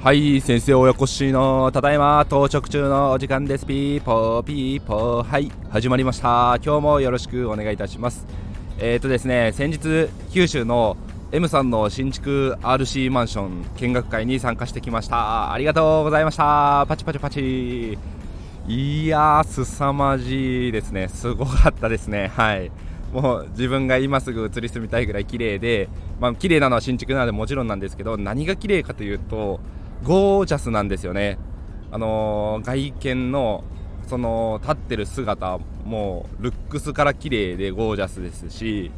はい先生親子しのただいま到着中のお時間です。ピーポーピーポー。はい始まりました。今日もよろしくお願いいたします。えっ、ー、とですね先日九州の M さんの新築 RC マンション見学会に参加してきました。ありがとうございました。パチパチパチ。いやー凄まじいですね。すごかったですね。はい。もう自分が今すぐ移り住みたいぐらい綺麗でまあ綺麗なのは新築なのでもちろんなんですけど何が綺麗かというとゴージャスなんですよね。あのー、外見のその立ってる姿もルックスから綺麗でゴージャスですし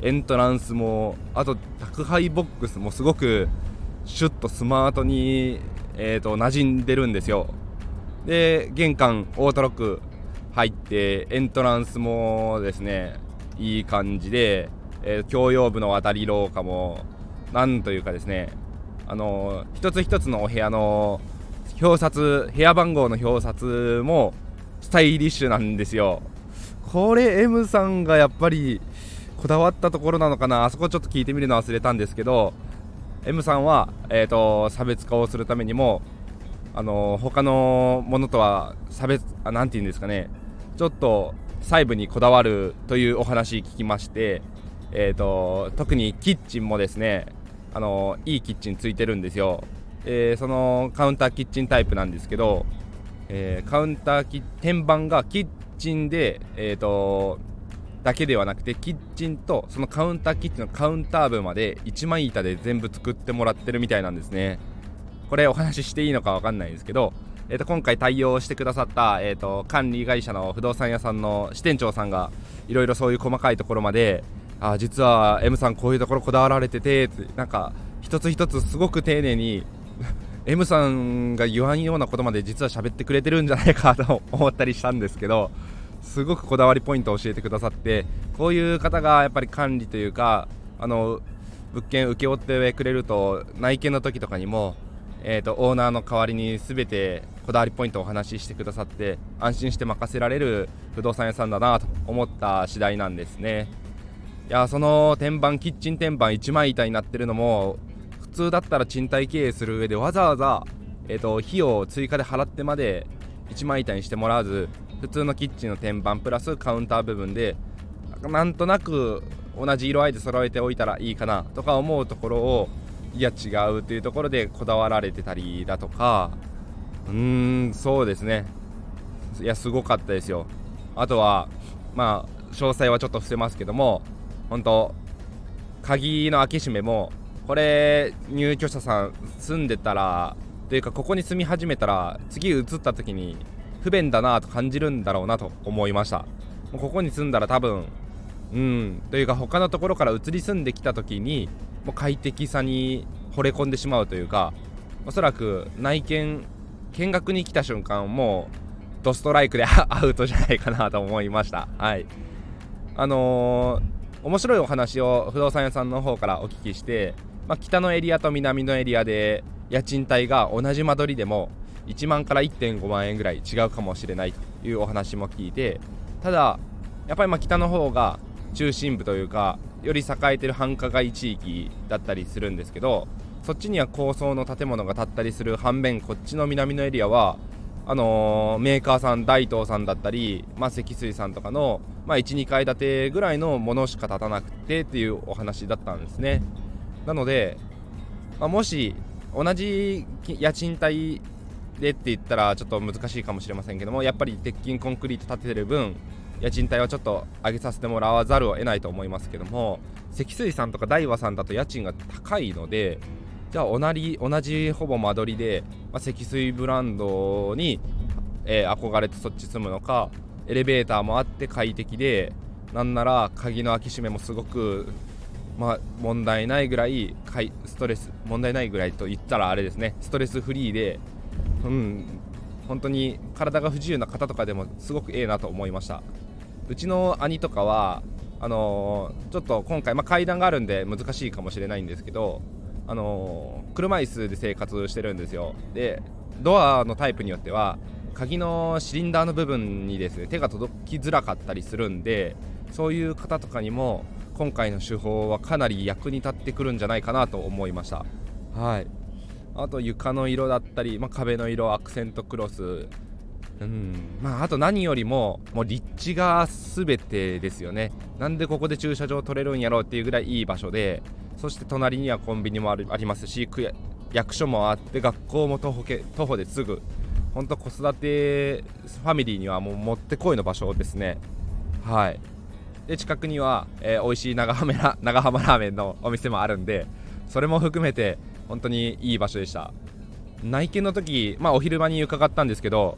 エントランスもあと宅配ボックスもすごくシュッとスマートに、えーと、馴染んでるんですよ。で玄関オートロック入ってエントランスもですねいい感じで、えー、共用部の渡り廊下もなんというかですねあの一つ一つのお部屋の表札部屋番号の表札もスタイリッシュなんですよ。これ M さんがやっぱりこだわったところなのかな？あそこちょっと聞いてみるの忘れたんですけど M さんは、えーと、差別化をするためにもあの他のものとは差別あなて言うんですかね。ちょっと細部にこだわるというお話聞きまして、えーと、特にキッチンもですねあのいいキッチンついてるんですよ、えー、そのカウンターキッチンタイプなんですけど、えー、カウンターキ天板がキッチンで、えーとだけではなくてキッチンとそのカウンターキッチンのカウンター部まで一枚板で全部作ってもらってるみたいなんですね。これお話ししていいのか分かんないんですけど、えー、と今回対応してくださった、えー、と管理会社の不動産屋さんの支店長さんがいろいろそういう細かいところまであ実は M さんこういうところこだわられててなんか一つ一つすごく丁寧に M さんが言わんようなことまで実は喋ってくれてるんじゃないかと思ったりしたんですけどすごくこだわりポイントを教えてくださってこういう方がやっぱり管理というかあの物件請け負ってくれると内見の時とかにも、えーと、オーナーの代わりに全てこだわりポイントをお話ししてくださって安心して任せられる不動産屋さんだなと思った次第なんですね。いやその天板キッチン天板一枚板になってるのも普通だったら賃貸経営する上でわざわざ、えーと費用を追加で払ってまで一枚板にしてもらわず普通のキッチンの天板プラスカウンター部分でなんとなく同じ色合いで揃えておいたらいいかなとか思うところをいや違うというところでこだわられてたりだとかうーんそうですね。いやすごかったですよ。あとはまあ詳細はちょっと伏せますけども本当鍵の開け閉めもこれ入居者さん住んでたらというかここに住み始めたら次移った時に不便だなと感じるんだろうなと思いました。もうここに住んだら多分うんというか他のところから移り住んできた時にもう快適さに惚れ込んでしまうというかおそらく内見見学に来た瞬間もうドストライクで アウトじゃないかなと思いました。はい。あのー、面白いお話を不動産屋さんの方からお聞きして、まあ、北のエリアと南のエリアで家賃帯が同じ間取りでも1万から1.5万円ぐらい違うかもしれないというお話も聞いてただやっぱりま北の方が中心部というかより栄えてる繁華街地域だったりするんですけどそっちには高層の建物が建ったりする反面こっちの南のエリアはあのー、メーカーさん大東さんだったり、まあ、積水さんとかの、まあ、12階建てぐらいのものしか建たなくてっていうお話だったんですね。なので、まあ、もし同じ家賃帯でって言ったらちょっと難しいかもしれませんけどもやっぱり鉄筋コンクリート建ててる分家賃帯はちょっと上げさせてもらわざるを得ないと思いますけども積水さんとか大和さんだと家賃が高いのでじゃあ同じ同じほぼ間取りで、まあ、積水ブランドに、えー、憧れてそっち住むのかエレベーターもあって快適でなんなら鍵の開き閉めもすごくまあ、問題ないぐらいストレス問題ないぐらいと言ったらあれですねストレスフリーでうん本当に体が不自由な方とかでもすごくええなと思いました。うちの兄とかはあのー、ちょっと今回、まあ、階段があるんで難しいかもしれないんですけど、あのー、車椅子で生活してるんですよ。でドアのタイプによっては鍵のシリンダーの部分にですね手が届きづらかったりするんでそういう方とかにも今回の手法はかなり役に立ってくるんじゃないかなと思いました。はい。あと床の色だったり、まあ、壁の色アクセントクロスうん。まあ、あと何よりももう立地が全てですよね。なんでここで駐車場取れるんやろうっていうぐらいいい場所でそして隣にはコンビニもありますし役所もあって学校も徒歩徒歩ですぐ。本当子育てファミリーにはもうもってこいの場所ですね。はい。で近くには、えー、美味しい長浜ラ 長浜ラーメンのお店もあるんでそれも含めて本当にいい場所でした。内見の時、まあ、お昼間に伺ったんですけど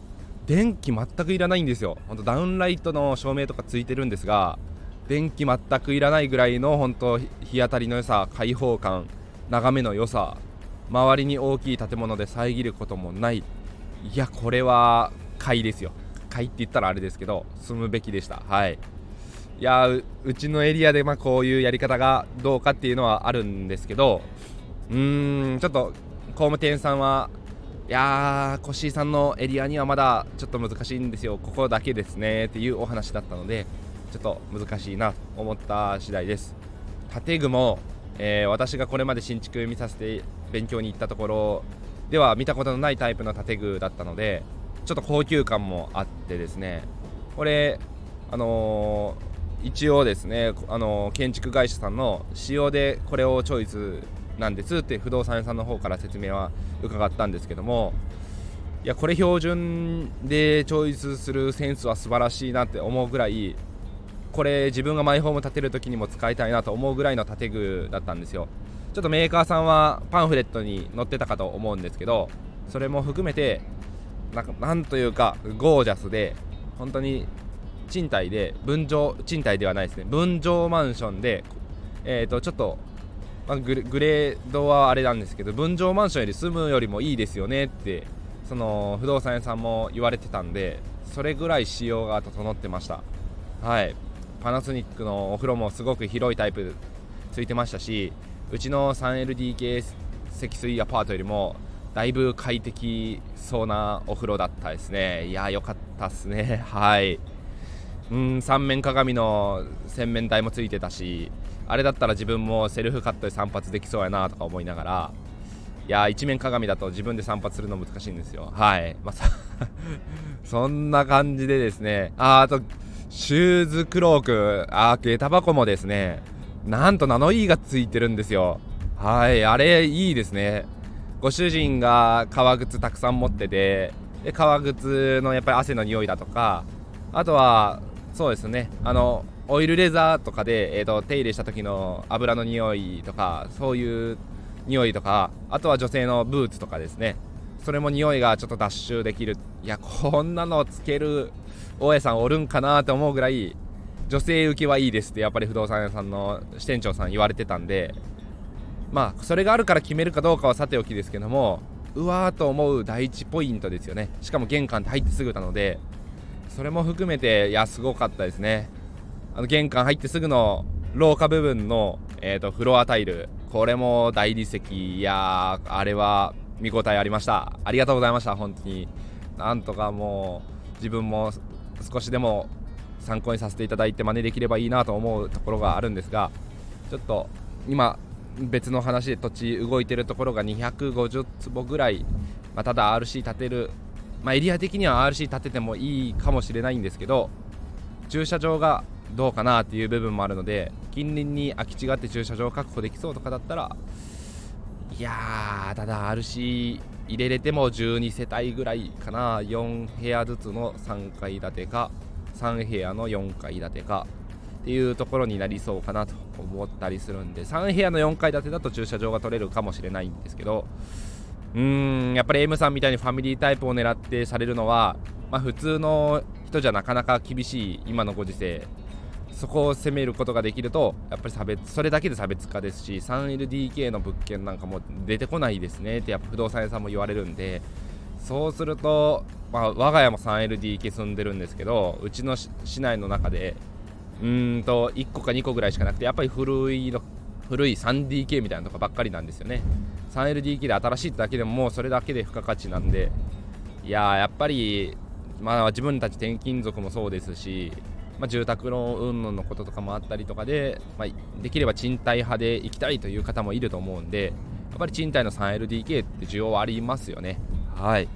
電気全くいらないんですよ。本当ダウンライトの照明とかついてるんですが電気全くいらないぐらいの本当日当たりの良さ開放感眺めの良さ周りに大きい建物で遮ることもない。いやこれは買いですよ。買いって言ったらあれですけど住むべきでした。はい。いやうちのエリアでまこういうやり方がどうかっていうのはあるんですけどうーんちょっと工務店さんはいやー越井さんのエリアにはまだちょっと難しいんですよ。ここだけですねっていうお話だったのでちょっと難しいなと思った次第です。建具も、えー、私がこれまで新築見させて勉強に行ったところでは見たことのないタイプの建具だったのでちょっと高級感もあってですね。これあのー、一応ですね、あのー、建築会社さんの仕様でこれをチョイスなんですって不動産屋さんの方から説明は伺ったんですけどもいやこれ標準でチョイスするセンスは素晴らしいなって思うぐらいこれ自分がマイホーム建てる時にも使いたいなと思うぐらいの建具だったんですよ。ちょっとメーカーさんはパンフレットに載ってたかと思うんですけどそれも含めてなんかなんというかゴージャスで本当に賃貸で分譲賃貸ではないですね。分譲マンションでえー、とちょっと、まあ、グレードはあれなんですけど分譲マンションより住むよりもいいですよねってその不動産屋さんも言われてたんでそれぐらい仕様が整ってました。はい。パナソニックのお風呂もすごく広いタイプついてましたしうちの 3LDK 積水アパートよりもだいぶ快適そうなお風呂だったですね。いや良かったっすね。はい。うん三面鏡の洗面台もついてたしあれだったら自分もセルフカットで散髪できそうやなとか思いながらいや一面鏡だと自分で散髪するの難しいんですよ。はい。まあ、そんな感じでですね。ああとシューズクローク、あ、下駄箱もですね、なんとナノイーがついてるんですよ。はい、あれいいですね。ご主人が革靴たくさん持ってて、で革靴のやっぱり汗の匂いだとか、あとは、そうですね、あの、オイルレザーとかで、えーと、手入れした時の油の匂いとか、そういう匂いとか、あとは女性のブーツとかですね、それも匂いがちょっと脱臭できる。いや、こんなのつける大家さんおるんかなと思うぐらい女性受けはいいですってやっぱり不動産屋さんの支店長さん言われてたんで。まあそれがあるから決めるかどうかはさておきですけどもうわーと思う第一ポイントですよね。しかも玄関って入ってすぐなので。それも含めていやすごかったですね。あの玄関入ってすぐの廊下部分の、えーと、フロアタイル。これも大理石いやあれは見応えありました。ありがとうございました本当に。なんとかもう自分も少しでも参考にさせていただいて真似できればいいなと思うところがあるんですがちょっと今別の話で土地動いてるところが250坪ぐらい、まあ、ただ RC 建てる、まあ、エリア的には RC 建ててもいいかもしれないんですけど駐車場がどうかなっていう部分もあるので近隣に空き地があって駐車場を確保できそうとかだったらいやーただ RC 入れれても12世帯ぐらいかな。4部屋ずつの3階建てか3部屋の4階建てかっていうところになりそうかなと思ったりするんで3部屋の4階建てだと駐車場が取れるかもしれないんですけどうんやっぱり M さんみたいにファミリータイプを狙ってされるのは、まあ、普通の人じゃなかなか厳しい今のご時世。そこを攻めることができるとやっぱり差別それだけで差別化ですし 3LDK の物件なんかも出てこないですね。ってやっぱ不動産屋さんも言われるんで。そうすると、まあ、我が家も 3LDK 住んでるんですけどうちの市内の中でうんと1個か2個ぐらいしかなくてやっぱり古いの古い 3DK みたいなとこばっかりなんですよね。3LDK で新しいだけでももうそれだけで付加価値なんで。いややっぱりまあ自分たち転勤族もそうですしまあ、住宅ローン云々のこととかもあったりとかで、まあ、できれば賃貸派で行きたいという方もいると思うんでやっぱり賃貸の 3LDK って需要はありますよね。はい。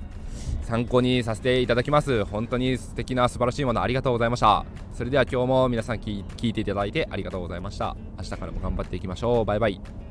参考にさせていただきます。本当に素敵な素晴らしいものありがとうございました。それでは今日も皆さん聞いていただいてありがとうございました。明日からも頑張っていきましょう。バイバイ。